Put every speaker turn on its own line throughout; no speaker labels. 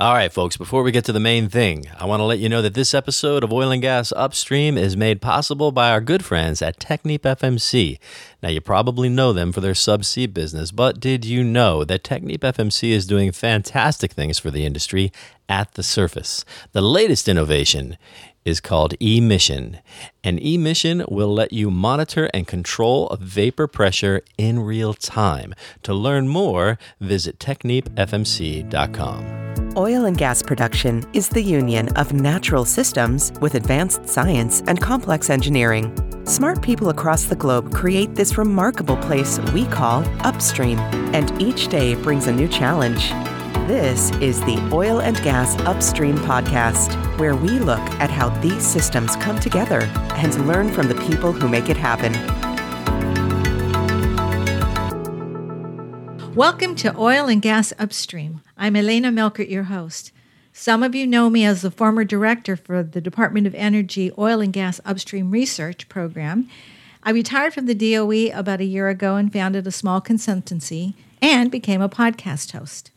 All right, folks, before we get to the main thing, I want to let you know that this episode of Oil and Gas Upstream is made possible by our good friends at Technip FMC. Now, you probably know them for their subsea business, but did you know that Technip FMC is doing fantastic things for the industry at the surface? The latest innovation is called emission. An emission will let you monitor and control vapor pressure in real time. To learn more, visit technipfmc.com.
Oil and gas production is the union of natural systems with advanced science and complex engineering. Smart people across the globe create this remarkable place we call upstream, and each day brings a new challenge. This is the Oil and Gas Upstream Podcast, where we look at how these systems come together and learn from the people who make it happen.
Welcome to Oil and Gas Upstream. I'm Elena Melchert, your host. Some of you know me as the former director for the Department of Energy Oil and Gas Upstream Research Program. I retired from the DOE about a year ago and founded a small consultancy and became a podcast host.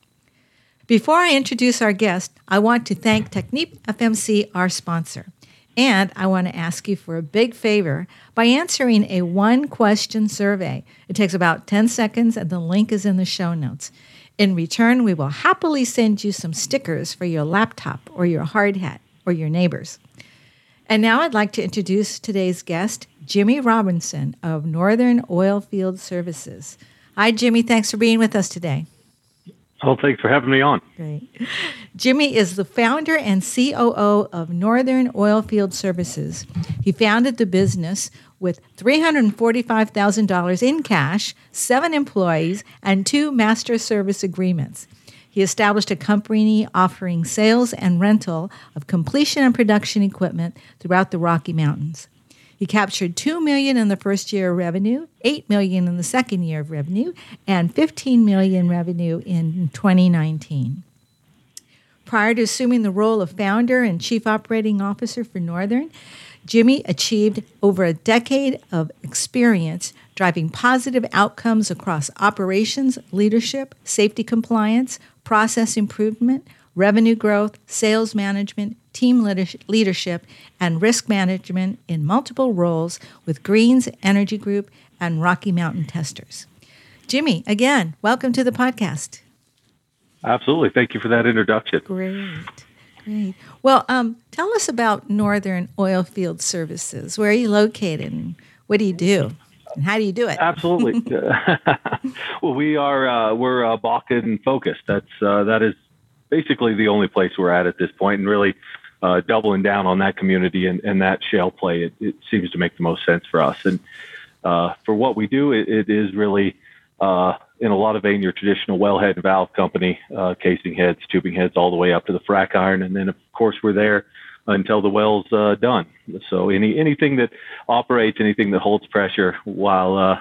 Before I introduce our guest, I want to thank Technip FMC, our sponsor. And I want to ask you for a big favor by answering a one question survey. It takes about 10 seconds, and the link is in the show notes. In return, we will happily send you some stickers for your laptop or your hard hat or your neighbors. And now I'd like to introduce today's guest, Jimmy Robinson of Northern Oilfield Services. Hi, Jimmy. Thanks for being with us today.
Well, thanks for having me on.
Great. Jimmy is the founder and COO of Northern Oilfield Services. He founded the business with $345,000 in cash, seven employees, and two master service agreements. He established a company offering sales and rental of completion and production equipment throughout the Rocky Mountains. He captured 2 million in the first year of revenue, 8 million in the second year of revenue, and 15 million revenue in 2019. Prior to assuming the role of founder and chief operating officer for Northern, Jimmy achieved over a decade of experience driving positive outcomes across operations, leadership, safety compliance, process improvement, revenue growth, sales management, team leadership, and risk management in multiple roles with Greene's Energy Group and Rocky Mountain Testers. Jimmy, again, welcome to the podcast.
Absolutely. Thank you for that introduction.
Great. Great. Well, um, tell us about Northern Oilfield Services. Where are you located and what do you do? And how do you do it?
Absolutely. well, we are uh, we're uh, Bakken focused. That's uh, that is basically the only place we're at at this point, and really uh, doubling down on that community and, and that shale play, it, it, seems to make the most sense for us. And uh, for what we do, it, it is really, uh, in a lot of vein, your traditional wellhead and valve company, uh, casing heads, tubing heads, all the way up to the frac iron. And then, of course, we're there until the well's uh, done. So any anything that operates, anything that holds pressure while uh,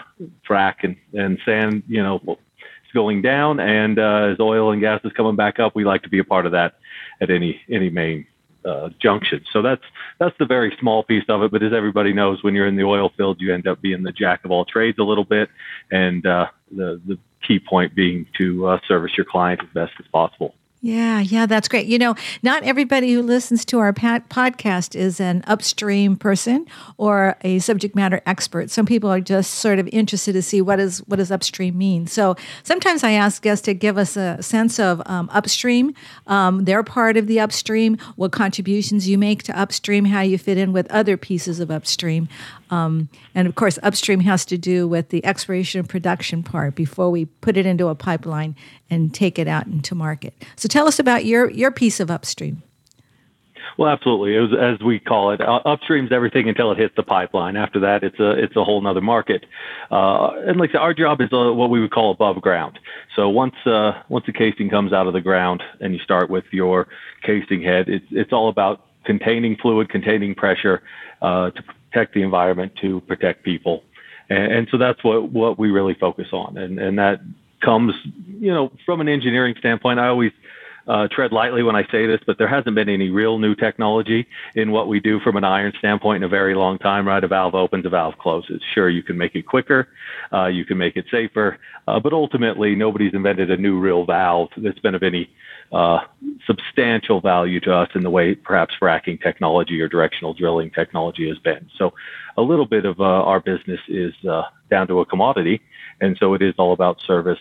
frac and, and sand, you know, is going down, and uh, as oil and gas is coming back up, we like to be a part of that at any any main uh, junction. So that's that's the very small piece of it. But as everybody knows, when you're in the oil field, you end up being the jack of all trades a little bit, and uh, the the key point being to uh, service your client as best as possible.
Yeah, yeah, that's great. You know, not everybody who listens to our podcast is an upstream person or a subject matter expert. Some people are just sort of interested to see what is what does upstream mean. So sometimes I ask guests to give us a sense of um, upstream, um, their part of the upstream, what contributions you make to upstream, how you fit in with other pieces of upstream. Um, and of course, upstream has to do with the exploration and production part before we put it into a pipeline and take it out into market. So tell us about your, your piece of upstream.
Well, absolutely. Was, as we call it, uh, upstream's everything until it hits the pipeline. After that, it's a it's a whole other market. Uh, and like I said, our job is uh, what we would call above ground. So once uh, once the casing comes out of the ground and you start with your casing head, it's it's all about containing fluid, containing pressure uh, to protect the environment, to protect people. And, and so that's what, what we really focus on. And, and that comes, you know, from an engineering standpoint. I always uh, tread lightly when I say this, but there hasn't been any real new technology in what we do from an iron standpoint in a very long time, right? A valve opens, a valve closes. Sure, you can make it quicker, uh, you can make it safer, uh, but ultimately, nobody's invented a new real valve that's been of any uh, substantial value to us in the way perhaps fracking technology or directional drilling technology has been. So, a little bit of uh, our business is uh, down to a commodity, and so it is all about service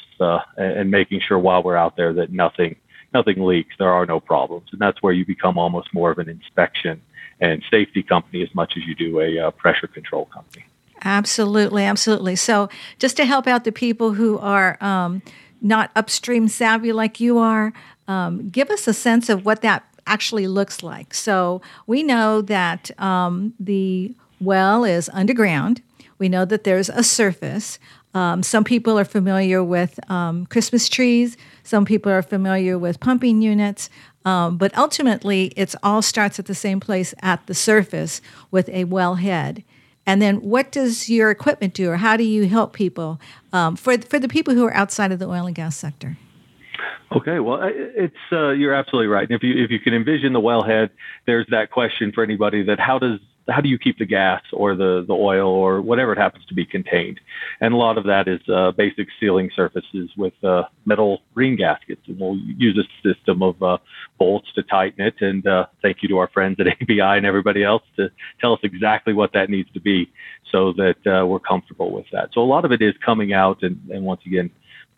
and making sure while we're out there that nothing nothing leaks, there are no problems, and that's where you become almost more of an inspection and safety company as much as you do a uh, pressure control company.
Absolutely, absolutely. So, just to help out the people who are um, not upstream savvy like you are, um, give us a sense of what that actually looks like. So, we know that um, the well is underground. We know that there's a surface. Um, some people are familiar with um, Christmas trees. Some people are familiar with pumping units. Um, but ultimately, it all starts at the same place at the surface with a well head. And then, what does your equipment do, or how do you help people um, for for the people who are outside of the oil and gas sector?
Okay, well, it's uh, you're absolutely right. And if you if you can envision the wellhead, there's that question for anybody that how does how do you keep the gas or the, the oil or whatever it happens to be contained? And a lot of that is uh, basic sealing surfaces with uh, metal ring gaskets. And we'll use a system of uh, bolts to tighten it. And uh, thank you to our friends at API and everybody else to tell us exactly what that needs to be so that uh, we're comfortable with that. So a lot of it is coming out and, and once again,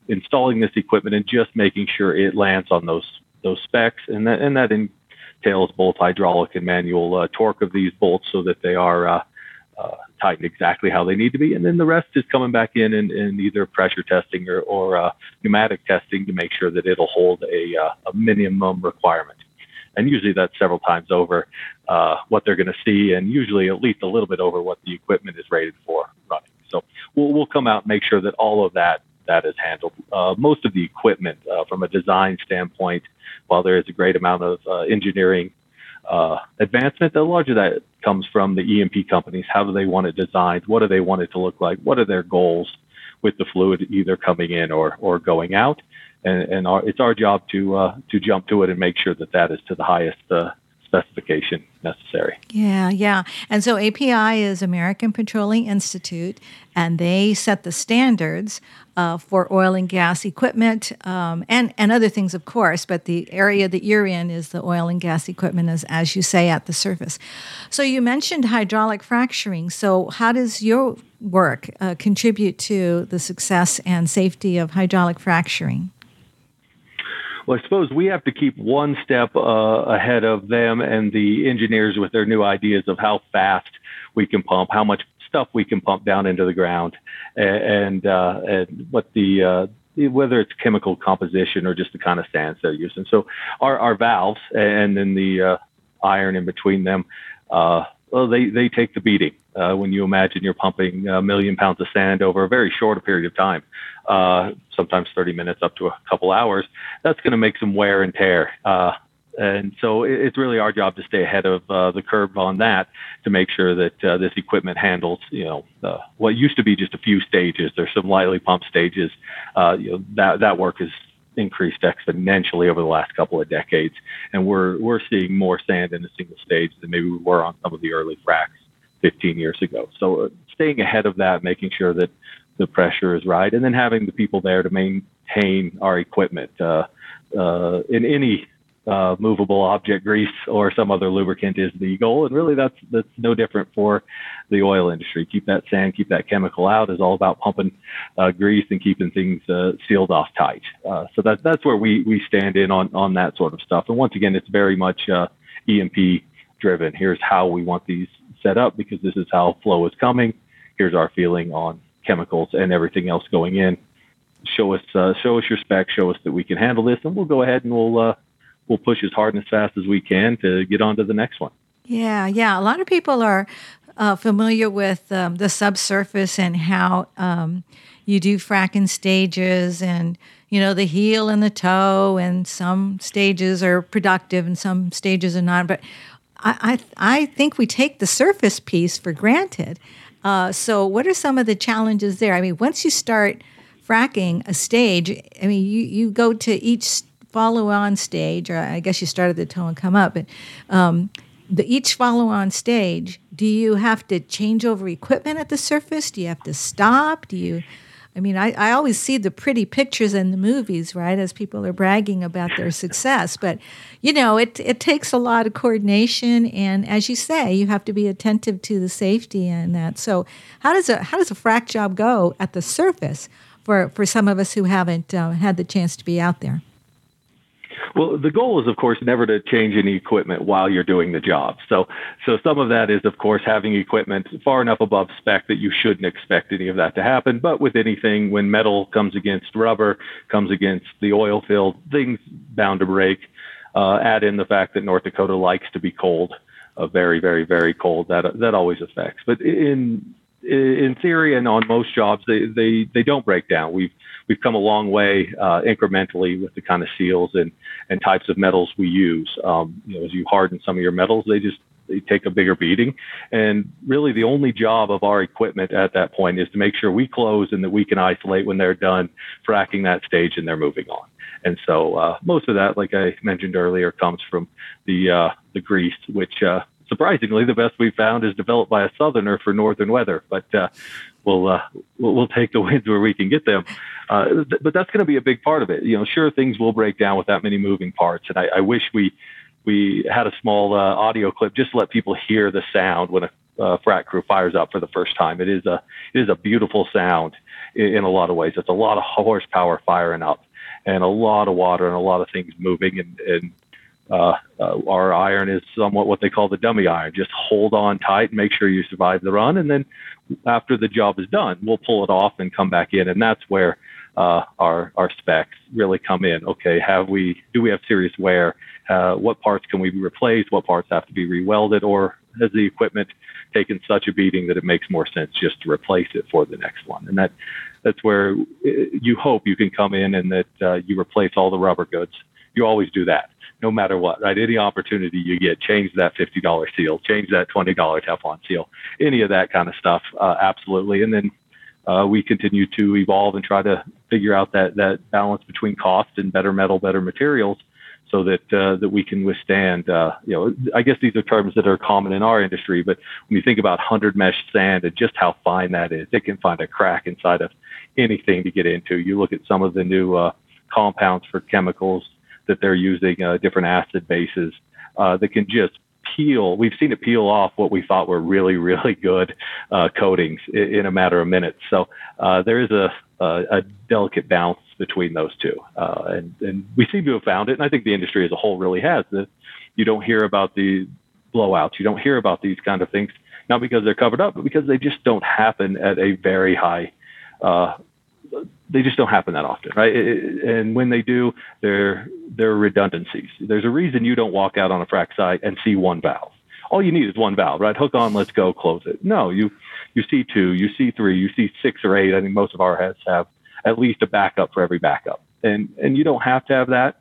installing this equipment and just making sure it lands on those those specs and that and that in, entails both hydraulic and manual uh, torque of these bolts so that they are uh, uh, tightened exactly how they need to be. And then the rest is coming back in and, and either pressure testing or, or uh, pneumatic testing to make sure that it'll hold a, uh, a minimum requirement. And usually that's several times over uh, what they're going to see, and usually at least a little bit over what the equipment is rated for running. So we'll, we'll come out and make sure that all of that that is handled. Uh, most of the equipment, uh, from a design standpoint, while there is a great amount of uh, engineering uh, advancement, a lot of that comes from the E&P companies. How do they want it designed? What do they want it to look like? What are their goals with the fluid either coming in or, or going out? And, and our, it's our job to uh, to jump to it and make sure that that is to the highest uh, specification necessary.
Yeah, yeah. And so API is American Petroleum Institute, and they set the standards uh, for oil and gas equipment um, and, and other things, of course. But the area that you're in is the oil and gas equipment, as, as you say, at the surface. So you mentioned hydraulic fracturing. So, how does your work uh, contribute to the success and safety of hydraulic fracturing?
Well, I suppose we have to keep one step uh, ahead of them and the engineers with their new ideas of how fast we can pump, how much stuff we can pump down into the ground, and uh, and what the uh, whether it's chemical composition or just the kind of sands they're using. So our our valves and then the uh, iron in between them, uh, well, they they take the beating. Uh, when you imagine you're pumping a million pounds of sand over a very short period of time, uh, sometimes 30 minutes up to a couple hours, that's going to make some wear and tear. Uh, and so it's really our job to stay ahead of uh, the curve on that to make sure that uh, this equipment handles, you know, uh, what used to be just a few stages. There's some lightly pumped stages. Uh, you know, that that work has increased exponentially over the last couple of decades, and we're we're seeing more sand in a single stage than maybe we were on some of the early fracs 15 years ago. So uh, staying ahead of that, making sure that the pressure is right, and then having the people there to maintain our equipment. Uh, uh, in any uh, movable object grease or some other lubricant is the goal. And really, that's that's no different for the oil industry. Keep that sand, keep that chemical out is all about pumping uh, grease and keeping things uh, sealed off tight. Uh, so that's that's where we we stand in on on that sort of stuff. And once again, it's very much uh, E&P driven. Here's how we want these set up because this is how flow is coming. Here's our feeling on chemicals and everything else going in. Show us uh, show us your specs. Show us that we can handle this, and we'll go ahead and we'll uh, we'll push as hard and as fast as we can to get on to the next one.
Yeah, yeah. A lot of people are uh, familiar with um, the subsurface and how um, you do fracking stages and you know the heel and the toe and some stages are productive and some stages are not but i i, think we take the surface piece for granted uh, so what are some of the challenges there i mean once you start fracking a stage i mean you, you go to each follow-on stage, or I guess you started the toe and come up, but um, the each follow-on stage, do you have to change over equipment at the surface? Do you have to stop? Do you I mean, I, I always see the pretty pictures in the movies, right, as people are bragging about their success. But, you know, it, it takes a lot of coordination. And as you say, you have to be attentive to the safety and that. So, how does a, how does a frac job go at the surface for, for some of us who haven't uh, had the chance to be out there?
Well, the goal is, of course, never to change any equipment while you're doing the job. So, so some of that is, of course, having equipment far enough above spec that you shouldn't expect any of that to happen. But with anything, when metal comes against rubber, comes against the oil field, things bound to break. Uh, add in the fact that North Dakota likes to be cold, uh, very, very, very cold. That that always affects. But in in theory and on most jobs, they they they don't break down. We've we've come a long way uh, incrementally with the kind of seals and, and types of metals we use. Um, you know, as you harden some of your metals, they just they take a bigger beating. And really, the only job of our equipment at that point is to make sure we close and that we can isolate when they're done fracking that stage and they're moving on. And so uh, most of that, like I mentioned earlier, comes from the uh, the grease, which uh, surprisingly the best we've found is developed by a southerner for northern weather. But uh, we'll, uh, we'll take the wins where we can get them. Uh, th- but that's going to be a big part of it. You know, sure things will break down with that many moving parts, and I, I wish we we had a small uh, audio clip just to let people hear the sound when a frac crew fires up for the first time. It is a it is a beautiful sound in, in a lot of ways. It's a lot of horsepower firing up, and a lot of water and a lot of things moving, and, and uh, uh, our iron is somewhat what they call the dummy iron. Just hold on tight and make sure you survive the run. And then after the job is done, we'll pull it off and come back in. And that's where uh, our our specs really come in. Okay, have we do we have serious wear? Uh, what parts can we replace? What parts have to be rewelded? Or has the equipment taken such a beating that it makes more sense just to replace it for the next one? And that that's where uh, you hope you can come in and that uh, you replace all the rubber goods. You always do that no matter what, right? Any opportunity you get, change that $50 seal, change that $20 Teflon seal, any of that kind of stuff, uh, absolutely. And then uh, we continue to evolve and try to figure out that, that balance between cost and better metal, better materials so that uh, that we can withstand. Uh, you know, I guess these are terms that are common in our industry, but when you think about hundred mesh sand and just how fine that is, it can find a crack inside of anything to get into. You look at some of the new uh, compounds for chemicals that they're using uh, different acid bases uh, that can just peel. We've seen it peel off what we thought were really, really good uh, coatings in, in, a matter of minutes. So uh, there is a, a, a, delicate balance between those two, uh, and, and we seem to have found it. And I think the industry as a whole really has. That you don't hear about the blowouts, you don't hear about these kind of things, not because they're covered up, but because they just don't happen at a very high uh, they just don't happen that often, right? And when they do, they're they're redundancies. There's a reason you don't walk out on a frac site and see one valve. All you need is one valve, right? Hook on, let's go, close it. No, you you see two, you see three, you see six or eight. I think most of our heads have at least a backup for every backup, and and you don't have to have that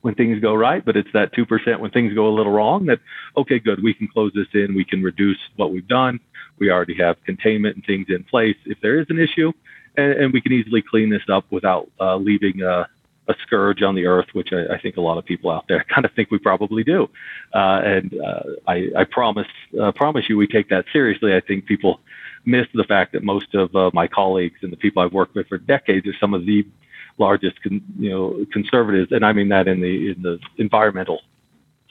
when things go right, but it's that two percent when things go a little wrong. That okay, good, we can close this in, we can reduce what we've done. We already have containment and things in place. If there is an issue, and, and we can easily clean this up without uh, leaving a, a, scourge on the earth, which I, I, think a lot of people out there kind of think we probably do. Uh, and uh, I, I, promise uh, promise you, we take that seriously. I think people miss the fact that most of uh, my colleagues and the people I've worked with for decades are some of the largest, con- you know, conservatives, and I mean that in the in the environmental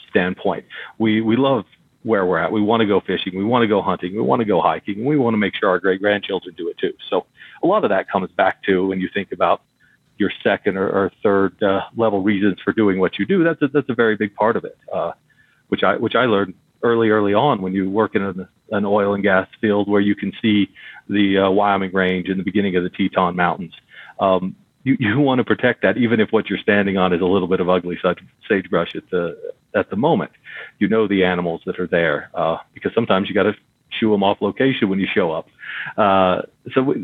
standpoint. We we love where we're at. We want to go fishing. We want to go hunting. We want to go hiking. We want to make sure our great grandchildren do it too. So a lot of that comes back to when you think about your second or, or third uh, level reasons for doing what you do. That's a, that's a very big part of it, uh, which I which I learned early early on when you work in an, an oil and gas field where you can see the uh, Wyoming Range and the beginning of the Teton Mountains. Um, you, you want to protect that, even if what you're standing on is a little bit of ugly sagebrush at the at the moment. You know the animals that are there uh, because sometimes you got to shoo them off location when you show up. Uh, so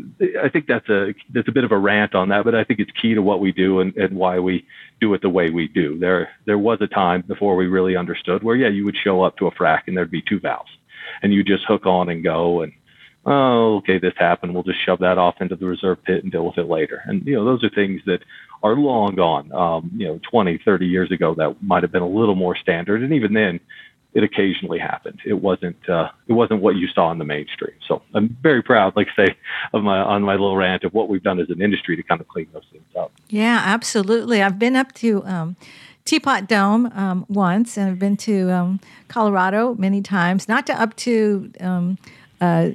I think that's a that's a bit of a rant on that, but I think it's key to what we do and, and why we do it the way we do. There there was a time before we really understood where yeah you would show up to a frac and there'd be two valves, and you just hook on and go and oh, okay, this happened. We'll just shove that off into the reserve pit and deal with it later. And, you know, those are things that are long gone. Um, you know, 20, 30 years ago, that might have been a little more standard, and even then, it occasionally happened. It wasn't uh, it wasn't what you saw in the mainstream. So I'm very proud, like I say, of my on my little rant of what we've done as an industry to kind of clean those things up.
Yeah, absolutely. I've been up to um, Teapot Dome um, once, and I've been to um, Colorado many times. Not to up to um, uh,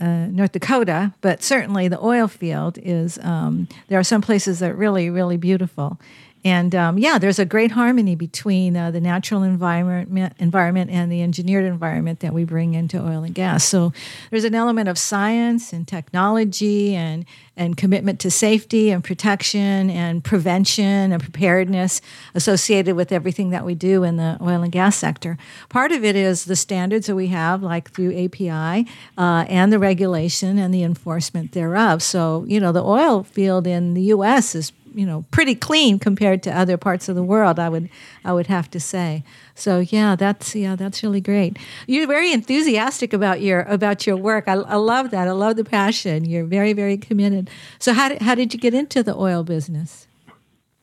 uh, North Dakota, but certainly the oil field is. Um, there are some places that are really, really beautiful, and um, yeah, there's a great harmony between uh, the natural environment, environment and the engineered environment that we bring into oil and gas. So there's an element of science and technology and and commitment to safety and protection and prevention and preparedness associated with everything that we do in the oil and gas sector. Part of it is the standards that we have, like through API, uh, and the regulation and the enforcement thereof. So you know, the oil field in the U.S. is you know pretty clean compared to other parts of the world i would i would have to say so yeah that's yeah that's really great you're very enthusiastic about your about your work i, I love that i love the passion you're very very committed so how did, how did you get into the oil business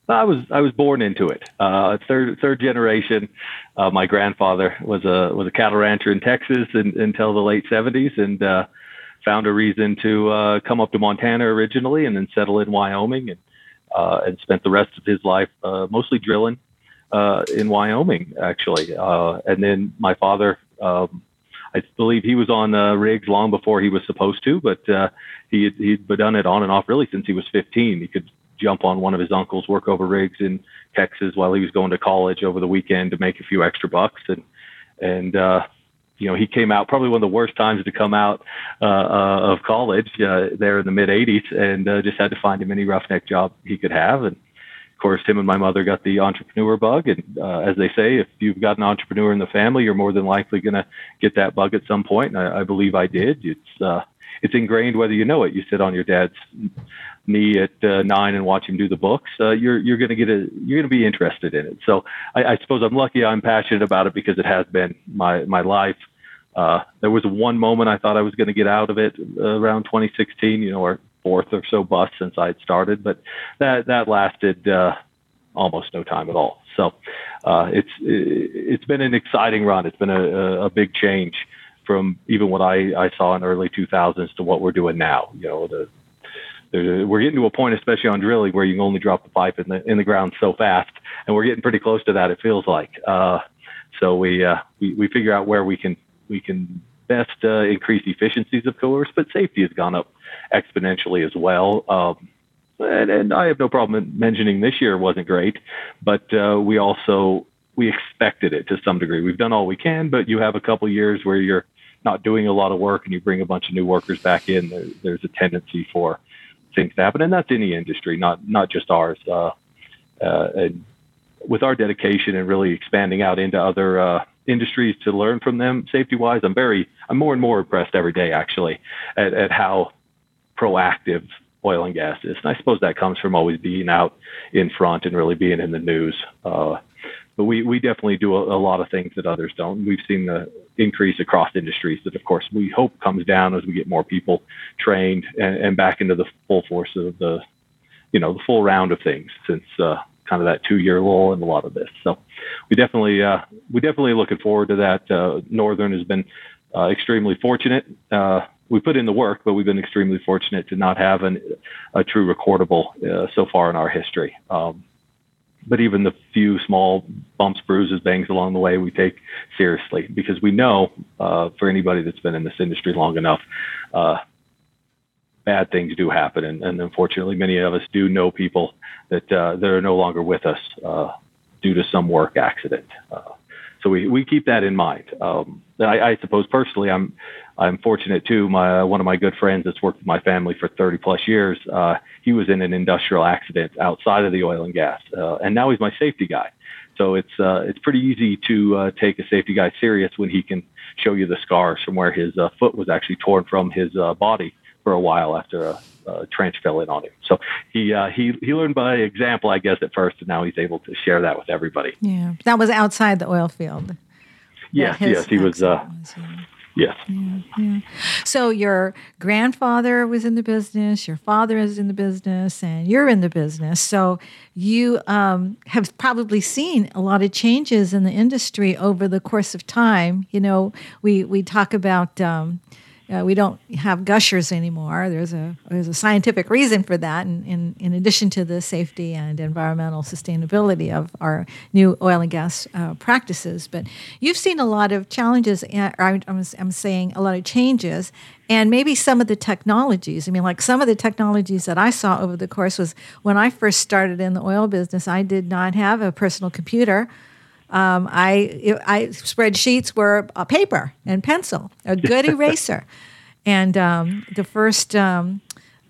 I was I was born into it. Uh, third third generation. Uh, my grandfather was a was a cattle rancher in Texas in, until the late seventies, and uh, found a reason to uh, come up to Montana originally, and then settle in Wyoming. And uh, and spent the rest of his life uh, mostly drilling uh, in Wyoming, actually. Uh, and then my father, um, I believe he was on uh, rigs long before he was supposed to, but uh, he had, he'd done it on and off really since he was 15. He could jump on one of his uncle's work over rigs in Texas while he was going to college over the weekend to make a few extra bucks and and uh you know, he came out probably one of the worst times to come out uh, uh, of college uh, there in the mid 80s, and uh, just had to find him any roughneck job he could have. And of course, him and my mother got the entrepreneur bug. And uh, as they say, if you've got an entrepreneur in the family, you're more than likely going to get that bug at some point. And I, I believe I did. It's uh, it's ingrained whether you know it. You sit on your dad's knee at uh, nine and watch him do the books. Uh, you're you're going to get a you're going to be interested in it. So I, I suppose I'm lucky. I'm passionate about it because it has been my my life. Uh, there was one moment I thought I was going to get out of it uh, around 2016, you know, our fourth or so bus since I had started, but that that lasted uh, almost no time at all. So uh, it's it's been an exciting run. It's been a, a big change from even what I, I saw in early 2000s to what we're doing now. You know, the, we're getting to a point, especially on drilling, where you can only drop the pipe in the in the ground so fast, and we're getting pretty close to that. It feels like. Uh, so we, uh, we we figure out where we can we can best uh, increase efficiencies, of course, but safety has gone up exponentially as well. Um, and, and, I have no problem mentioning this year wasn't great, but uh, we also we expected it to some degree. We've done all we can, but you have a couple years where you're not doing a lot of work and you bring a bunch of new workers back in. There, there's a tendency for things to happen, and that's any industry, not not just ours. Uh, uh, with our dedication and really expanding out into other uh, industries to learn from them safety wise. I'm very, I'm more and more impressed every day actually at, at how proactive oil and gas is. And I suppose that comes from always being out in front and really being in the news. Uh, but we, we definitely do a, a, lot of things that others don't. We've seen the increase across industries that, of course, we hope comes down as we get more people trained and, and back into the full force of the, you know, the full round of things since uh, kind of that two year lull in a lot of this. So we definitely uh, we definitely looking forward to that. Uh, Northern has been uh, extremely fortunate. Uh, we put in the work, but we've been extremely fortunate to not have an, a true recordable uh, so far in our history. Um, but even the few small bumps, bruises, bangs along the way, we take seriously because we know uh, for anybody that's been in this industry long enough, uh, bad things do happen, and, and, unfortunately, many of us do know people that uh, that are no longer with us uh, due to some work accident. Uh, so we, we keep that in mind. Um, I, I, suppose personally, I'm I'm fortunate too. My one of my good friends that's worked with my family for 30 plus years. Uh, he was in an industrial accident outside of the oil and gas, uh, and now he's my safety guy. So it's uh, it's pretty easy to uh, take a safety guy serious when he can show you the scars from where his uh, foot was actually torn from his uh, body for a while after a, a trench fell in on him. So he uh, he he learned by example, I guess, at first, and now he's able to share that with everybody.
Yeah, that was outside the oil field.
Yes, yes, he was. Uh, was yeah. Yes.
Yeah, yeah. So your grandfather was in the business, your father is in the business, and you're in the business. So you um, have probably seen a lot of changes in the industry over the course of time. You know, we we talk about. Um, uh, we don't have gushers anymore. There's a there's a scientific reason for that, in, in, in addition to the safety and environmental sustainability of our new oil and gas uh, practices. But you've seen a lot of challenges. Uh, I'm, I'm saying a lot of changes, and maybe some of the technologies. I mean, like some of the technologies that I saw over the course was when I first started in the oil business. I did not have a personal computer. Um, I, I spreadsheets were a paper and pencil, a good eraser, and um, the first um,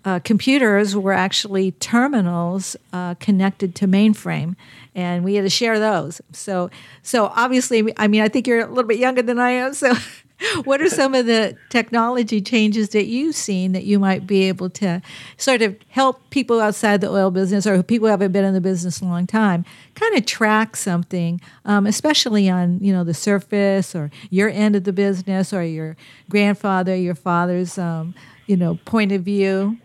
uh, computers were actually terminals uh, connected to mainframe, and we had to share those. So, so obviously, I mean, I think you're a little bit younger than I am, so what are some of the technology changes that you've seen that you might be able to sort of help people outside the oil business or people who haven't been in the business a long time kind of track something, um, especially on you know the surface or your end of the business or your grandfather, your father's um, you know point of view.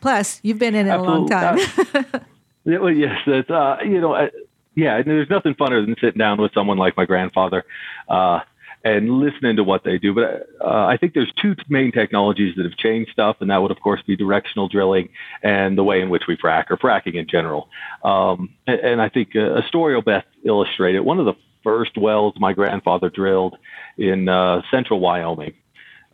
Plus, you've been in it Absolutely. a long time.
yeah, well, yes, that's uh, you know. Uh, yeah, there's nothing funner than sitting down with someone like my grandfather. Uh, and listening to what they do. But uh, I think there's two main technologies that have changed stuff, and that would, of course, be directional drilling and the way in which we frack or fracking in general. Um, and, and, I think a, story will best illustrate it. One of the first wells my grandfather drilled in uh, central Wyoming.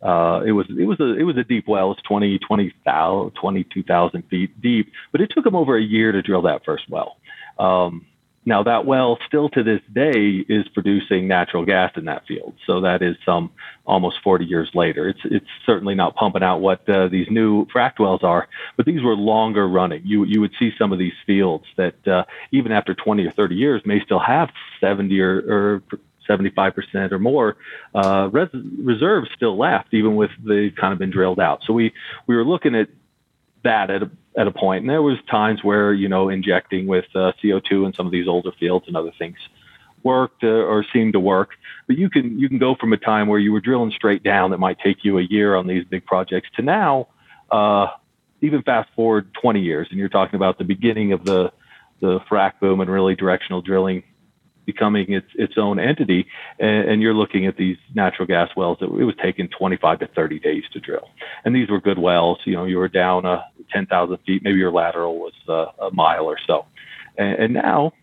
Uh, it was it was a it was a deep well. It's 20, 20, 22,000 feet deep, but it took him over a year to drill that first well. Um, now that well still to this day is producing natural gas in that field. So that is some almost 40 years later. It's it's certainly not pumping out what uh, these new fracked wells are, but these were longer running. You you would see some of these fields that uh, even after 20 or 30 years may still have 70 or, or 75% or more uh, res- reserves still left, even with the kind of been drilled out. So we we were looking at that at a, at a point. And there was times where you know injecting with uh, CO2 in some of these older fields and other things worked uh, or seemed to work. But you can you can go from a time where you were drilling straight down that might take you a year on these big projects to now, uh, even fast forward 20 years, and you're talking about the beginning of the the frac boom and really directional drilling becoming its its own entity, and, and, you're looking at these natural gas wells that it was taking 25 to 30 days to drill, and these were good wells. You know, you were down uh, 10,000 feet, maybe your lateral was uh, a mile or so, and, and now.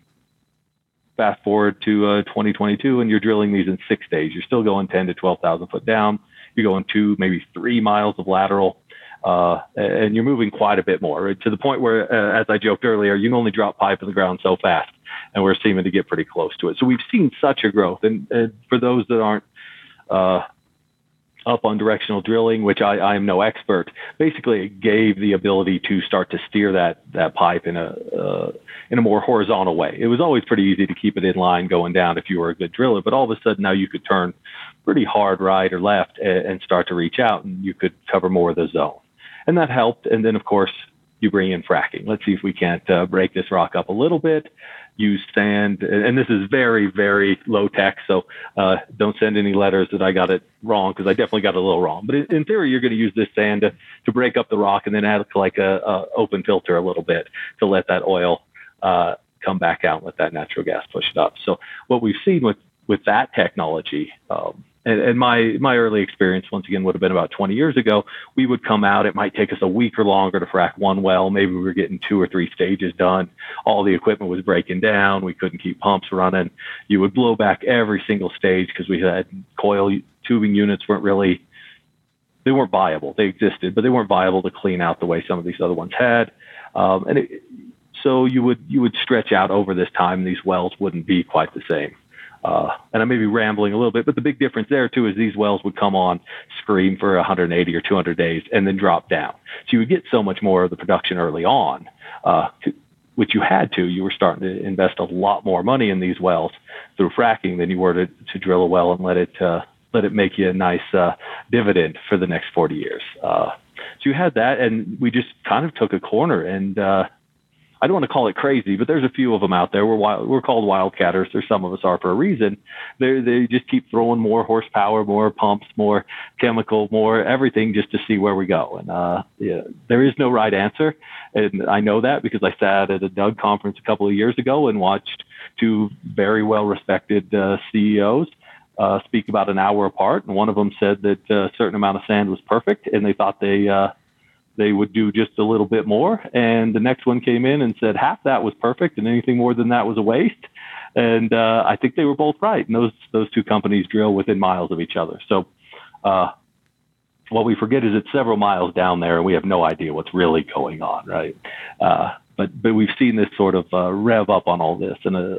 Fast forward to uh, 2022, and you're drilling these in six days. You're still going 10 to 12,000 foot down. You're going two, maybe three miles of lateral, uh, and you're moving quite a bit more to the point where, uh, as I joked earlier, you can only drop pipe in the ground so fast and we're seeming to get pretty close to it. So we've seen such a growth. And, and for those that aren't uh, up on directional drilling, which I, I am no expert, basically it gave the ability to start to steer that that pipe in a uh, in a more horizontal way. It was always pretty easy to keep it in line going down if you were a good driller, but all of a sudden now you could turn pretty hard right or left and, and start to reach out, and you could cover more of the zone, and that helped. And then of course you bring in fracking. Let's see if we can't uh, break this rock up a little bit use sand, and this is very, very low tech. So uh, don't send any letters that I got it wrong because I definitely got it a little wrong. But in, theory, you're going to use this sand to, to break up the rock and then add like a, a open filter a little bit to let that oil uh, come back out and let that natural gas push it up. So what we've seen with with that technology um, and, and my my early experience once again would have been about 20 years ago. We would come out. It might take us a week or longer to frack one well. Maybe we were getting two or three stages done. All the equipment was breaking down. We couldn't keep pumps running. You would blow back every single stage because we had coil tubing units weren't really they weren't viable. They existed, but they weren't viable to clean out the way some of these other ones had. Um, and it, so you would you would stretch out over this time. These wells wouldn't be quite the same. Uh, and I may be rambling a little bit, but the big difference there too is these wells would come on, scream for 180 or 200 days, and then drop down. So you would get so much more of the production early on, uh, which you had to. You were starting to invest a lot more money in these wells through fracking than you were to, to drill a well and let it uh, let it make you a nice uh, dividend for the next 40 years. Uh, so you had that, and we just kind of took a corner and. Uh, I don't want to call it crazy, but there's a few of them out there. We're wild, we're called wildcatters, or some of us are for a reason. They they just keep throwing more horsepower, more pumps, more chemical, more everything just to see where we go. And uh, yeah, there is no right answer, and I know that because I sat at a DUG conference a couple of years ago and watched two very well respected uh, CEOs uh, speak about an hour apart, and one of them said that uh, a certain amount of sand was perfect, and they thought they uh, they would do just a little bit more. And the next one came in and said half that was perfect, and anything more than that was a waste. And uh, I think they were both right. And those those two companies drill within miles of each other. So uh, what we forget is it's several miles down there, and we have no idea what's really going on, right? Uh, but but we've seen this sort of uh, rev up on all this, and uh,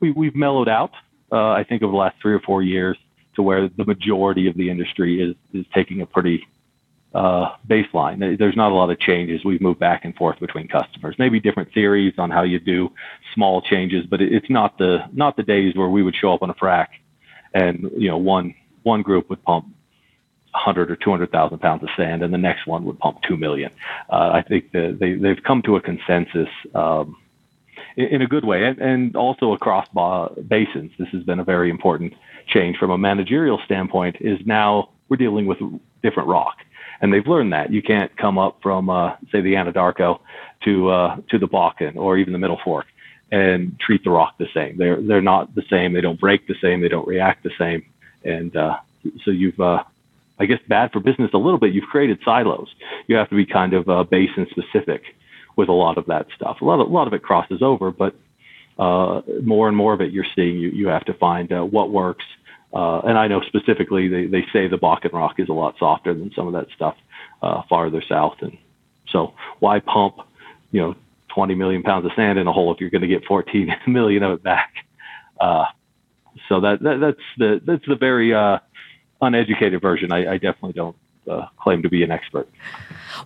we we've mellowed out. Uh, I think over the last three or four years to where the majority of the industry is is taking a pretty uh, baseline. There's not a lot of changes. We've moved back and forth between customers. Maybe different theories on how you do small changes, but it's not the not the days where we would show up on a frac and you know one one group would pump 100 or 200,000 pounds of sand, and the next one would pump 2 million. Uh, I think that they, they've come to a consensus um, in, in, a good way, and, and also across basins. This has been a very important change from a managerial standpoint. Is now we're dealing with different rock and they've learned that you can't come up from uh, say the Anadarko to uh, to the Bakken or even the Middle Fork and treat the rock the same. They're they're not the same. They don't break the same. They don't react the same. And uh, so you've uh, I guess bad for business a little bit. You've created silos. You have to be kind of uh, basin specific with a lot of that stuff. A lot of a lot of it crosses over, but uh, more and more of it you're seeing you you have to find what works uh, and I know specifically they, they say the Bakken rock is a lot softer than some of that stuff uh, farther south. And so why pump, you know, 20 million pounds of sand in a hole if you're going to get 14 million of it back? Uh, so that, that, that's the that's the very uh, uneducated version. I, I definitely don't uh, claim to be an expert.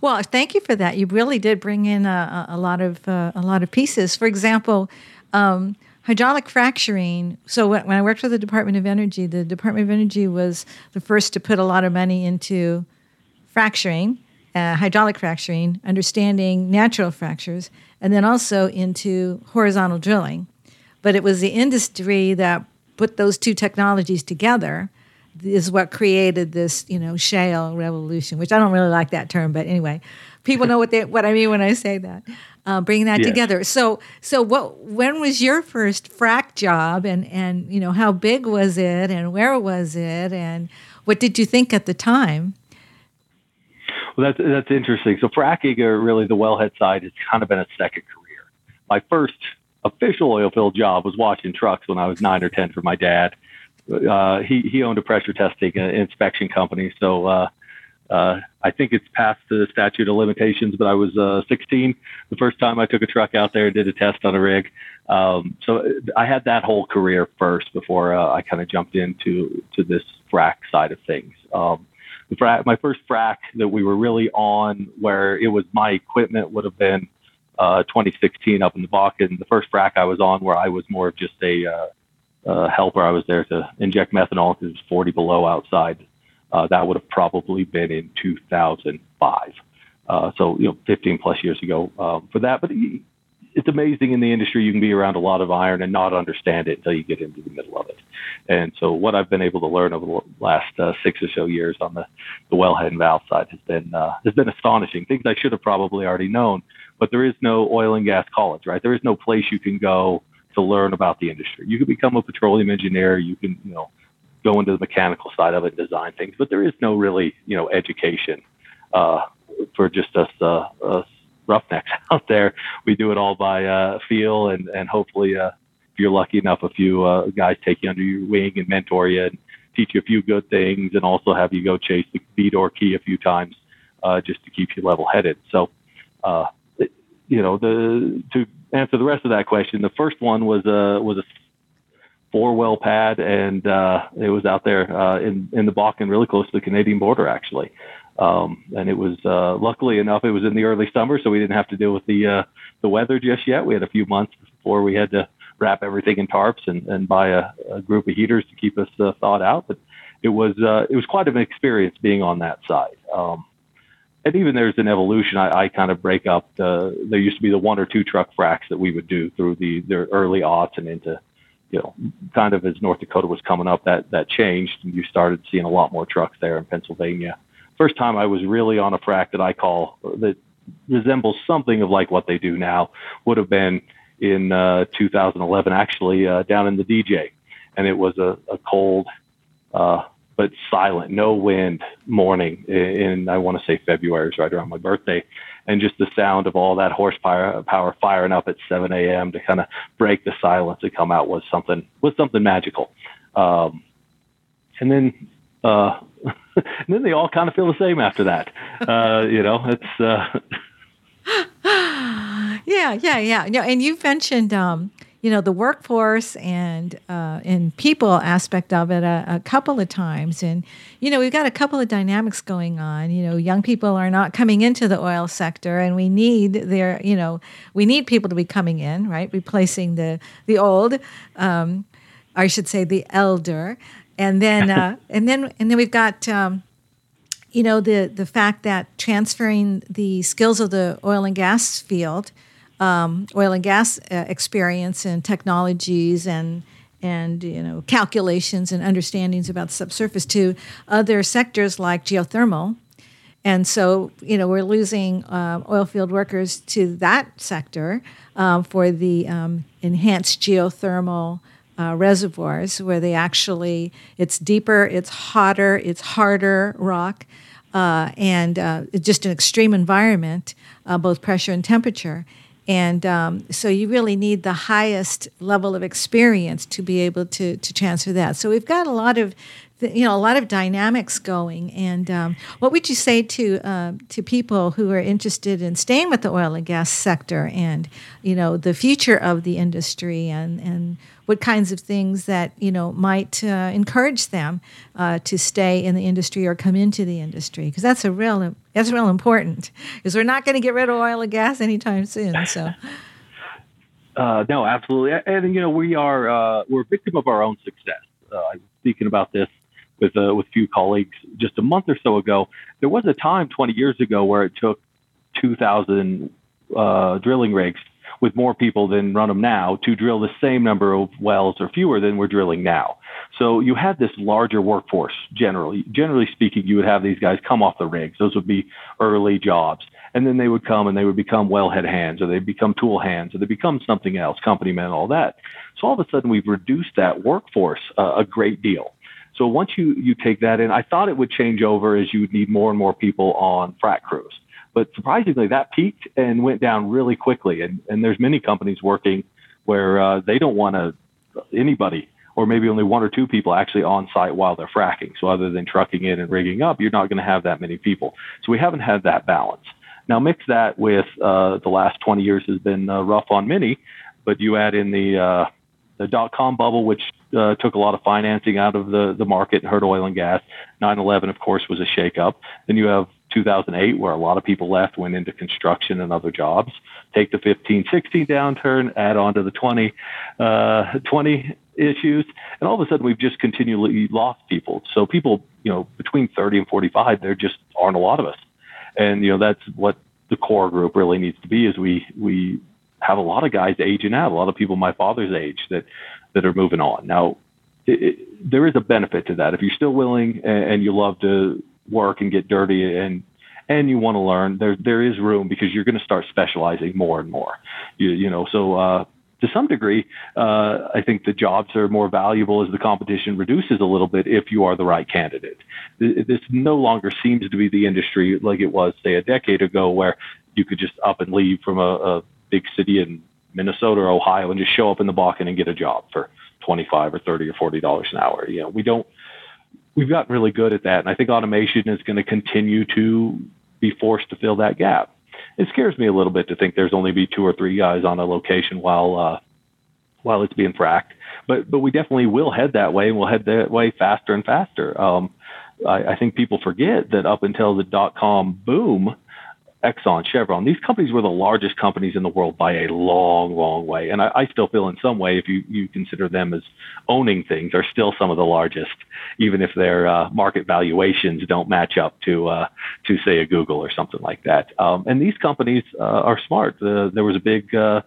Well, thank you for that. You really did bring in a, a lot of uh, a lot of pieces. For example. Um, hydraulic fracturing. So when, I worked for the Department of Energy, the Department of Energy was the first to put a lot of money into fracturing, uh, hydraulic fracturing, understanding natural fractures, and then also into horizontal drilling. But it was the industry that put those two technologies together is what created this, you know, shale revolution, which I don't really like that term, but anyway, people know what they, what I mean when I say that uh, bringing that yes. together. So, so what? When was your first frac job, and and you know how big was it, and where was it, and what did you think at the time?
Well, that's that's interesting. So, fracking, or really the wellhead side, has kind of been a second career. My first official oil field job was washing trucks when I was nine or ten for my dad. Uh, he he owned a pressure testing uh, inspection company, so uh, I think it's past the statute of limitations, but I was uh, 16 the first time I took a truck out there and did a test on a rig. Um, so I had that whole career first before uh, I kind of jumped into to this frac side of things. Um, the frac, my first frac that we were really on, where it was my equipment, would have been uh, 2016 up in the Bakken. The first frac I was on, where I was more of just a uh, uh, helper. I was there to inject methanol because it was 40 below outside uh, that would have probably been in 2005. Uh, so, you know, 15 plus years ago um, for that. But it's amazing in the industry. You can be around a lot of iron and not understand it until you get into the middle of it. And so, what I've been able to learn over the last uh, six or so years on the, the wellhead and valve side has been uh, has been astonishing. Things I should have probably already known, but there is no oil and gas college, right? There is no place you can go to learn about the industry. You can become a petroleum engineer. You can, you know, go into the mechanical side of it design things. But there is no really, you know, education uh, for just us, uh, us roughnecks out there. We do it all by uh, feel, and and hopefully, uh, if you're lucky enough, a few uh, guys take you under your wing and mentor you and teach you a few good things, and also have you go chase the V-door key a few times uh, just to keep you level headed. So, uh, you know, the to answer the rest of that question, the first one was a was a four well pad, and uh, it was out there uh, in in the Bakken, really close to the Canadian border, actually. Um, and it was uh, luckily enough, it was in the early summer, so we didn't have to deal with the uh, the weather just yet. We had a few months before we had to wrap everything in tarps and, and buy a, a group of heaters to keep us uh, thawed out. But it was uh, it was quite an experience being on that side. Um, and even there's an evolution. I, I kind of break up the. There used to be the one or two truck fracs that we would do through the the early aughts and into, you know, kind of as North Dakota was coming up, that that changed, and you started seeing a lot more trucks there in Pennsylvania. First time I was really on a frac that I call that resembles something of like what they do now would have been in uh, 2011, actually uh, down in the DJ, and it was a, a cold. Uh, but silent, no wind morning in, I want to say February, is right around my birthday. And just the sound of all that horsepower power firing up at 7 a.m. to kind of break the silence and come out was something, was something magical. Um, and then, uh, and then they all kind of feel the same after that. Uh, you know, it's, uh,
yeah, yeah, yeah. No, and you mentioned, um, you know the workforce and uh, and people aspect of it a, a, couple of times. And you know we've got a couple of dynamics going on. You know young people are not coming into the oil sector and we need their you know we need people to be coming in right? Replacing the the old um, I should say the elder. And then uh, and then and then we've got um, you know the the fact that transferring the skills of the oil and gas field um, oil and gas uh, experience and technologies and and you know calculations and understandings about the subsurface to other sectors like geothermal. And so you know we're losing uh, oil field workers to that sector um, for the um, enhanced geothermal uh, reservoirs where they actually it's deeper it's hotter it's harder rock uh, and uh, just an extreme environment uh, both pressure and temperature and um, so you really need the highest level of experience to be able to, to transfer that. So we've got a lot of, you know, a lot of dynamics going. And um, what would you say to uh, to people who are interested in staying with the oil and gas sector and, you know, the future of the industry and, and what kinds of things that you know might uh, encourage them uh, to stay in the industry or come into the industry because that's a real that's real important because we're not going to get rid of oil and gas anytime soon. So.
Uh, no, absolutely, and you know we are uh, we're a victim of our own success. Uh, I was speaking about this with uh, with a few colleagues just a month or so ago. There was a time 20 years ago where it took 2,000 drilling rigs with more people than run them now to drill the same number of wells or fewer than we're drilling now. So you had this larger workforce generally. Generally speaking, you would have these guys come off the rigs. Those would be early jobs. And then they would come and they would become wellhead hands or they become tool hands or they become something else, company men, all that. So all of a sudden we've reduced that workforce uh, a great deal. So once you, you take that in, I thought it would change over as you would need more and more people on frac crews. But surprisingly, that peaked and went down really quickly. And, and there's many companies working where uh, they don't want to anybody or maybe only one or two people actually on site while they're fracking. So other than trucking in and rigging up, you're not going to have that many people. So we haven't had that balance. Now mix that with uh, the last 20 years has been uh, rough on many, but you add in the uh, the dot com bubble, which uh, took a lot of financing out of the, the market and hurt oil and gas. 9 11, of course, was a shakeup. Then you have 2008, where a lot of people left, went into construction and other jobs. Take the 15, 16 downturn, add on to the 20, uh, 20 issues, and all of a sudden we've just continually lost people. So people, you know, between 30 and 45, there just aren't a lot of us. And, you know, that's what the core group really needs to be is we, we have a lot of guys aging out, a lot of people my father's age that, that are moving on. Now, it, it, there is a benefit to that. If you're still willing and, and you love to work and get dirty and and you want to learn, there there is room because you're going to start specializing more and more. You you know, so uh, to some degree, uh, I think the jobs are more valuable as the competition reduces a little bit if you are the right candidate. This no longer seems to be the industry like it was, say, a decade ago, where you could just up and leave from a, a big city in Minnesota or Ohio and just show up in the Bakken and get a job for twenty-five or thirty or forty dollars an hour. You know, we don't we've gotten really good at that. And I think automation is going to continue to be forced to fill that gap. It scares me a little bit to think there's only be two or three guys on a location while uh, while it's being fracked. But but we definitely will head that way, and we'll head that way faster and faster. Um, I, I think people forget that up until the dot com boom, Exxon, Chevron, these companies were the largest companies in the world by a long, long way. And I, I still feel in some way, if you, you consider them as owning things, are still some of the largest, even if their uh, market valuations don't match up to, uh, to say a Google or something like that. Um, and these companies uh, are smart. Uh, there was a big uh,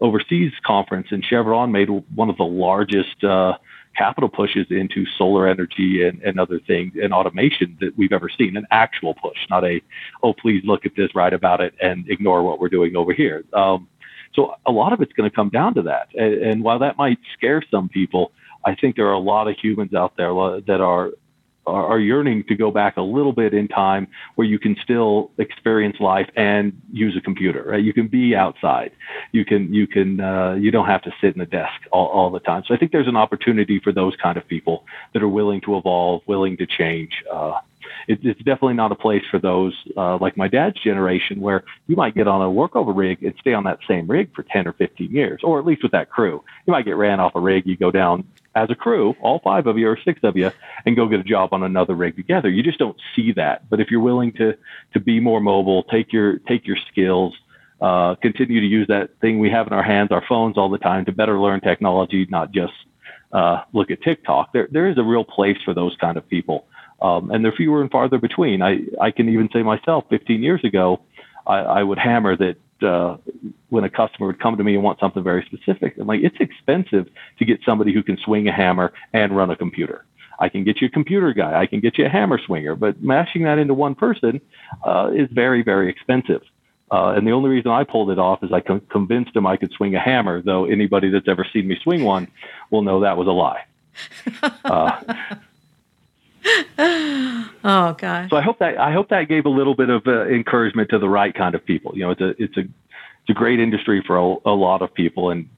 overseas conference, and Chevron made one of the largest uh, capital pushes into solar energy and, and other things and automation that we've ever seen an actual push, not a, oh, please look at this, write about it, and ignore what we're doing over here. Um, so a lot of it's going to come down to that. And, and while that might scare some people, I think there are a lot of humans out there that are are, are yearning to go back a little bit in time where you can still experience life and use a computer. Right? You can be outside. You can you can uh, you don't have to sit in a desk all, all the time. So I think there's an opportunity for those kind of people that are willing to evolve, willing to change. Uh, it, it's definitely not a place for those uh, like my dad's generation where you might get on a workover rig and stay on that same rig for 10 or 15 years, or at least with that crew. You might get ran off a rig, you go down as a crew, all five of you or six of you, and go get a job on another rig together. You just don't see that. But if you're willing to to be more mobile, take your take your skills, uh, continue to use that thing we have in our hands, our phones all the time, to better learn technology, not just uh, look at TikTok. There there is a real place for those kind of people, um, and they're fewer and farther between. I I can even say myself, 15 years ago, I, I would hammer that uh, when a customer would come to me and want something very specific, I'm like, it's expensive to get somebody who can swing a hammer and run a computer. I can get you a computer guy. I can get you a hammer swinger, but mashing that into one person uh, is very, very expensive. Uh, and the only reason I pulled it off is I con- convinced him I could swing a hammer, though anybody that's ever seen me swing one will know that was a lie.
Oh gosh.
So I hope that I hope that gave a little bit of uh, encouragement to the right kind of people. You know, it's a it's a it's a great industry for a, a lot of people, and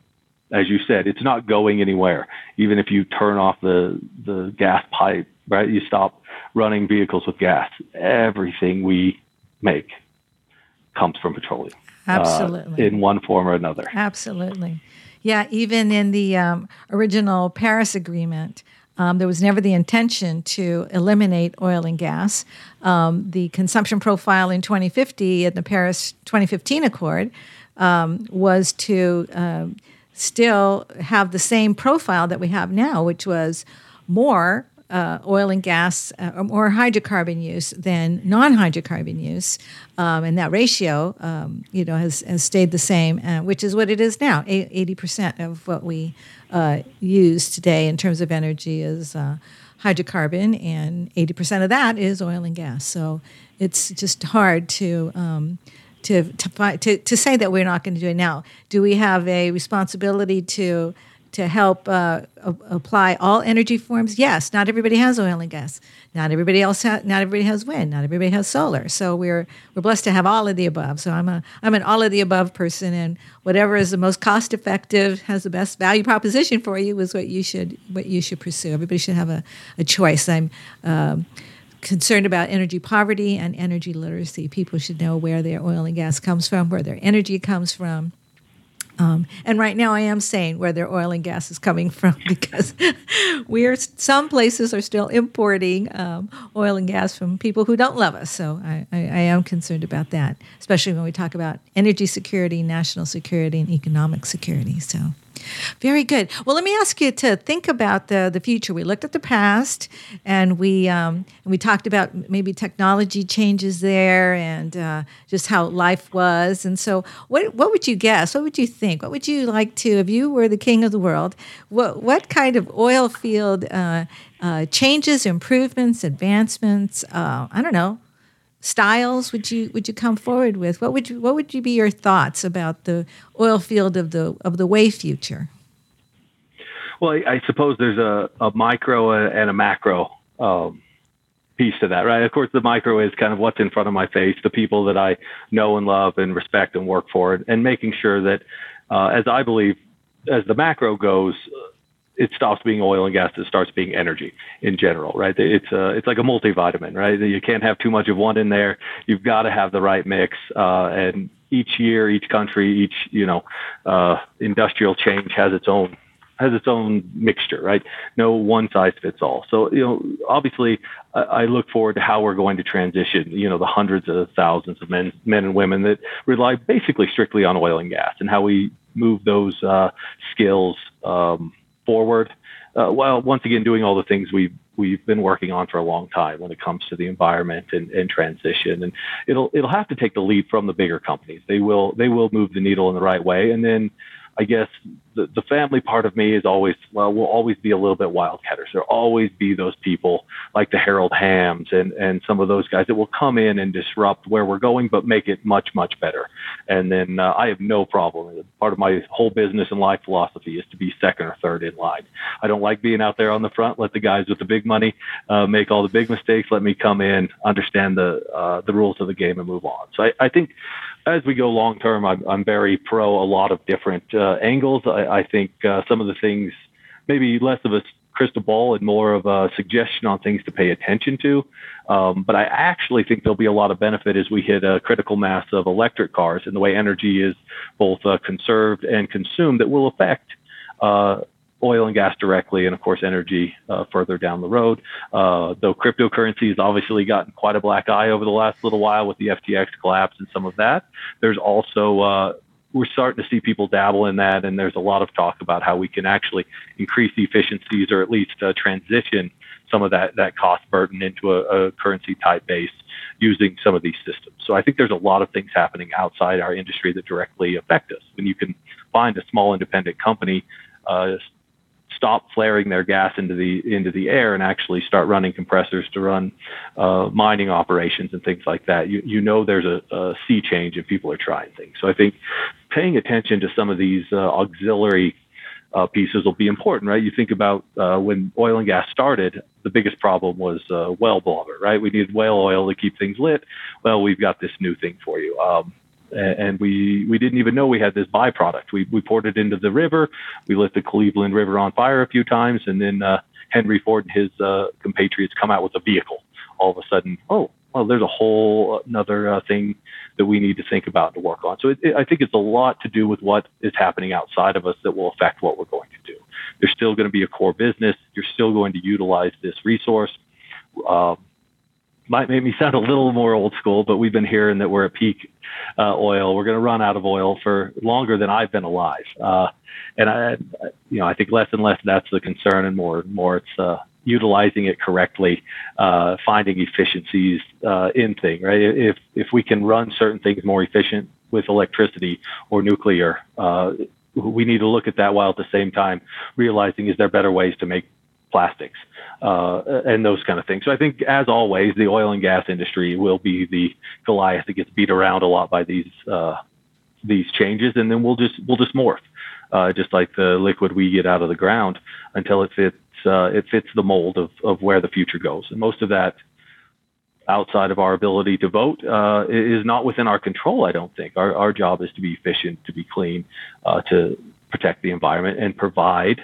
as you said, it's not going anywhere. Even if you turn off the the gas pipe, right? You stop running vehicles with gas. Everything we make comes from petroleum.
Uh, Absolutely.
Uh, in one form or another.
Absolutely. Yeah, even in the um, original Paris Agreement, um, there was never the intention to eliminate oil and gas. Um, the consumption profile in 2050 in the Paris 2015 Accord um, was to uh, still have the same profile that we have now, which was more uh, oil and gas uh, or more hydrocarbon use than non-hydrocarbon use, um, and that ratio, um, you know, has, has stayed the same, uh, which is what it is now. Eighty percent of what we uh, use today in terms of energy is uh, hydrocarbon, and eighty percent of that is oil and gas. So it's just hard to. Um, to, to, to, to say that we're not going to do it now. Do we have a responsibility to to help uh, apply all energy forms? Yes. Not everybody has oil and gas. Not everybody else. Ha- not everybody has wind. Not everybody has solar. So we're we're blessed to have all of the above. So I'm a I'm an all of the above person, and whatever is the most cost effective, has the best value proposition for you, is what you should what you should pursue. Everybody should have a, a choice. I'm. Um, concerned about energy poverty and energy literacy. People should know where their oil and gas comes from, where their energy comes from, um, and right now, I am saying where their oil and gas is coming from because we're some places are still importing um, oil and gas from people who don't love us. So I, I, I, am concerned about that, especially when we talk about energy security, national security, and economic security. So. Very good. Well, let me ask you to think about the the future. We looked at the past, and we um, we talked about maybe technology changes there, and uh, just how life was. And so, what what would you guess? What would you think? What would you like to, if you were the king of the world? What what kind of oil field uh, uh, changes, improvements, advancements? Uh, I don't know styles would you would you come forward with? What would you, what would you be your thoughts about the oil field of the of the way future?
Well, I, I suppose there's a, a micro and a macro um, piece to that, right? Of course, the micro is kind of what's in front of my face, the people that I know and love and respect and work for, and and making sure that, uh, as I believe, as the macro goes, it stops being oil and gas. It starts being energy in general, right? It's a, uh, it's like a multivitamin, right? You can't have too much of one in there. You've got to have the right mix. Uh, and each year, each country, each you know, uh, industrial change has its own has its own mixture, right? No one size fits all. So, you know, obviously, I, I look forward to how we're going to transition. You know, the hundreds of thousands of men, men and women that rely basically strictly on oil and gas, and how we move those uh, skills um, forward. Uh, while once again doing all the things we've we've been working on for a long time when it comes to the environment and, and transition. And it'll it'll have to take the lead from the bigger companies. They will they will move the needle in the right way, and then I guess the, the family part of me is always, well, will always be a little bit wildcatters. There'll always be those people like the Harold Hamms and, and some of those guys that will come in and disrupt where we're going, but make it much, much better. And then uh, I have no problem. Part of my whole business and life philosophy is to be second or third in line. I don't like being out there on the front. Let the guys with the big money uh, make all the big mistakes. Let me come in, understand the uh, the rules of the game, and move on. So I, I think as we go long term, I'm, I'm very pro a lot of different uh, angles. I, I think uh, some of the things, maybe less of a crystal ball and more of a suggestion on things to pay attention to. Um, but I actually think there'll be a lot of benefit as we hit a critical mass of electric cars and the way energy is both uh, conserved and consumed that will affect uh, oil and gas directly, and of course energy uh, further down the road. Uh, though cryptocurrency has obviously gotten quite a black eye over the last little while with the FTX collapse and some of that. There's also uh, we're starting to see people dabble in that, and there's a lot of talk about how we can actually increase the efficiencies or at least uh, transition some of that that cost burden into a, a currency type base using some of these systems. So I think there's a lot of things happening outside our industry that directly affect us. When you can find a small independent company uh, stop flaring their gas into the into the air and actually start running compressors to run uh, mining operations and things like that. You you know there's a, a sea change if people are trying things. So I think paying attention to some of these uh, auxiliary uh, pieces will be important, right? You think about uh, when oil and gas started, the biggest problem was uh, well blubber, right? We needed whale oil to keep things lit. Well, we've got this new thing for you. Um, and we we didn't even know we had this byproduct. We we poured it into the river. We lit the Cleveland River on fire a few times, and then uh, Henry Ford and his uh, compatriots come out with a vehicle. All of a sudden, oh, well, there's a whole another uh, thing that we need to think about to work on. So it, it, I think it's a lot to do with what is happening outside of us that will affect what we're going to do. There's still going to be a core business. You're still going to utilize this resource. Um, might make me sound a little more old school, but we've been hearing that we're at peak uh, oil. We're going to run out of oil for longer than I've been alive. Uh, and I, you know, I think less and less that's the concern, and more and more it's uh, utilizing it correctly, uh, finding efficiencies uh, in thing. Right? If if we can run certain things more efficient with electricity or nuclear, uh, we need to look at that while at the same time realizing is there better ways to make plastics uh, and those kind of things. So I think, as always, the oil and gas industry will be the Goliath that gets beat around a lot by these uh, these changes, and then we'll just we'll just morph, uh, just like the liquid we get out of the ground until it fits uh, it fits the mold of of where the future goes. And most of that outside of our ability to vote uh, is not within our control. I don't think our our job is to be efficient, to be clean, uh, to protect the environment, and provide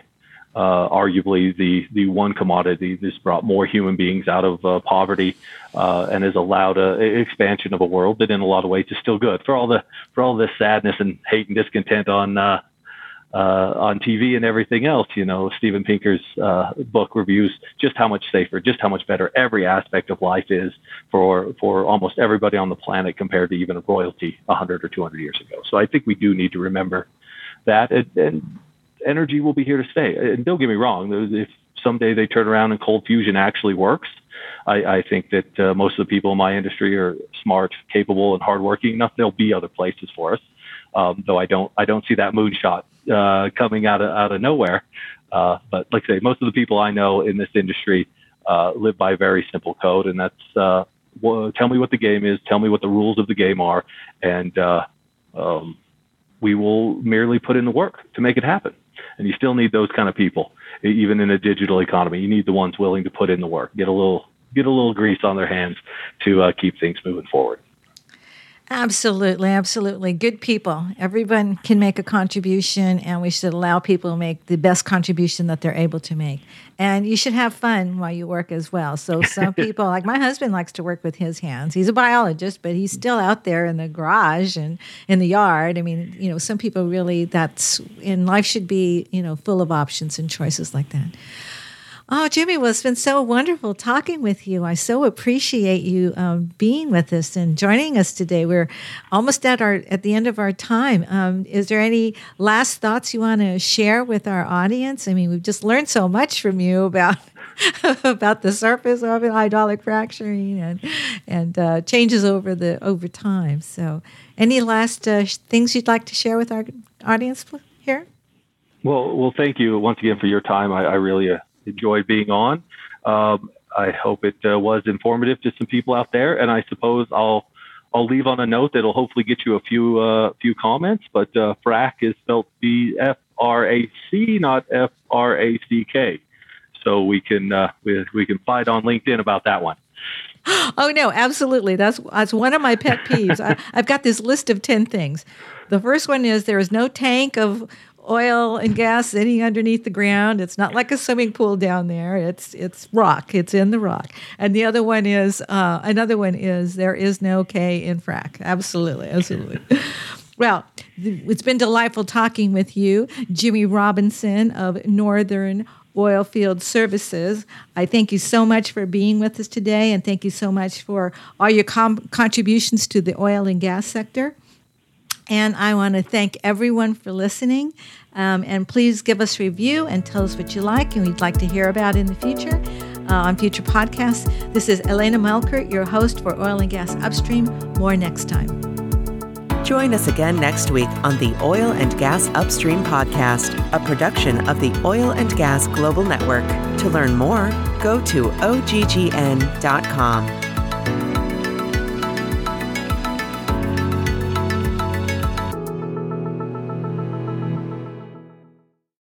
uh, arguably the the one commodity that's brought more human beings out of uh, poverty uh, and has allowed a, a, expansion of a world that, in a lot of ways, is still good. For all the for all this sadness and hate and discontent on uh, uh, on TV and everything else, you know, Steven Pinker's uh, book reviews just how much safer, just how much better every aspect of life is for for almost everybody on the planet compared to even royalty 100 or 200 years ago. So I think we do need to remember that and, and energy will be here to stay. And don't get me wrong, if someday they turn around and cold fusion actually works, I, I think that uh, most of the people in my industry are smart, capable, and hardworking enough. There'll be other places for us, um, though I don't I don't see that moonshot uh, coming out of out of nowhere. Uh, but like I say, most of the people I know in this industry uh, live by very simple code, and that's uh, tell me what the game is, tell me what the rules of the game are, and uh, um, we will merely put in the work to make it happen. And you still need those kind of people, even in a digital economy. You need the ones willing to put in the work, get a little get a little grease on their hands to uh, keep things moving forward.
Absolutely, absolutely. Good people. Everyone can make a contribution, and we should allow people to make the best contribution that they're able to make. And you should have fun while you work as well. So, some people, like my husband, likes to work with his hands. He's a biologist, but he's still out there in the garage and in the yard. I mean, you know, some people really, that's in life should be, you know, full of options and choices like that. Oh, Jimmy, well, it's been so wonderful talking with you. I so appreciate you um, being with us and joining us today. We're almost at our at the end of our time. Um, is there any last thoughts you want to share with our audience? I mean, we've just learned so much from you about about the surface of hydraulic fracturing and and uh, changes over the over time. So, any last uh, things you'd like to share with our audience here?
Well, well, thank you once again for your time. I, I really uh, enjoyed being on. Um, I hope it uh, was informative to some people out there, and I suppose I'll I'll leave on a note that'll hopefully get you a few uh, few comments. But uh, frac is spelled B F R A C, not F R A C K. So we can uh, we, we can fight on LinkedIn about that one.
Oh no, absolutely. That's that's one of my pet peeves. I, I've got this list of ten things. The first one is there is no tank of oil and gas sitting underneath the ground. It's not like a swimming pool down there. It's it's rock. It's in the rock. And the other one is uh, another one is there is no K in frac. Absolutely, absolutely. well, it's been delightful talking with you, Jimmy Robinson of Northern Oilfield Services. I thank you so much for being with us today, and thank you so much for all your com- contributions to the oil and gas sector. And I want to thank everyone for listening. Um, and please give us a review and tell us what you like and we'd like to hear about in the future uh, on future podcasts. This is Elena Melchert, your host for Oil and Gas Upstream. More next time.
Join us again next week on the Oil and Gas Upstream podcast, a production of the Oil and Gas Global Network. To learn more, go to oggn.com.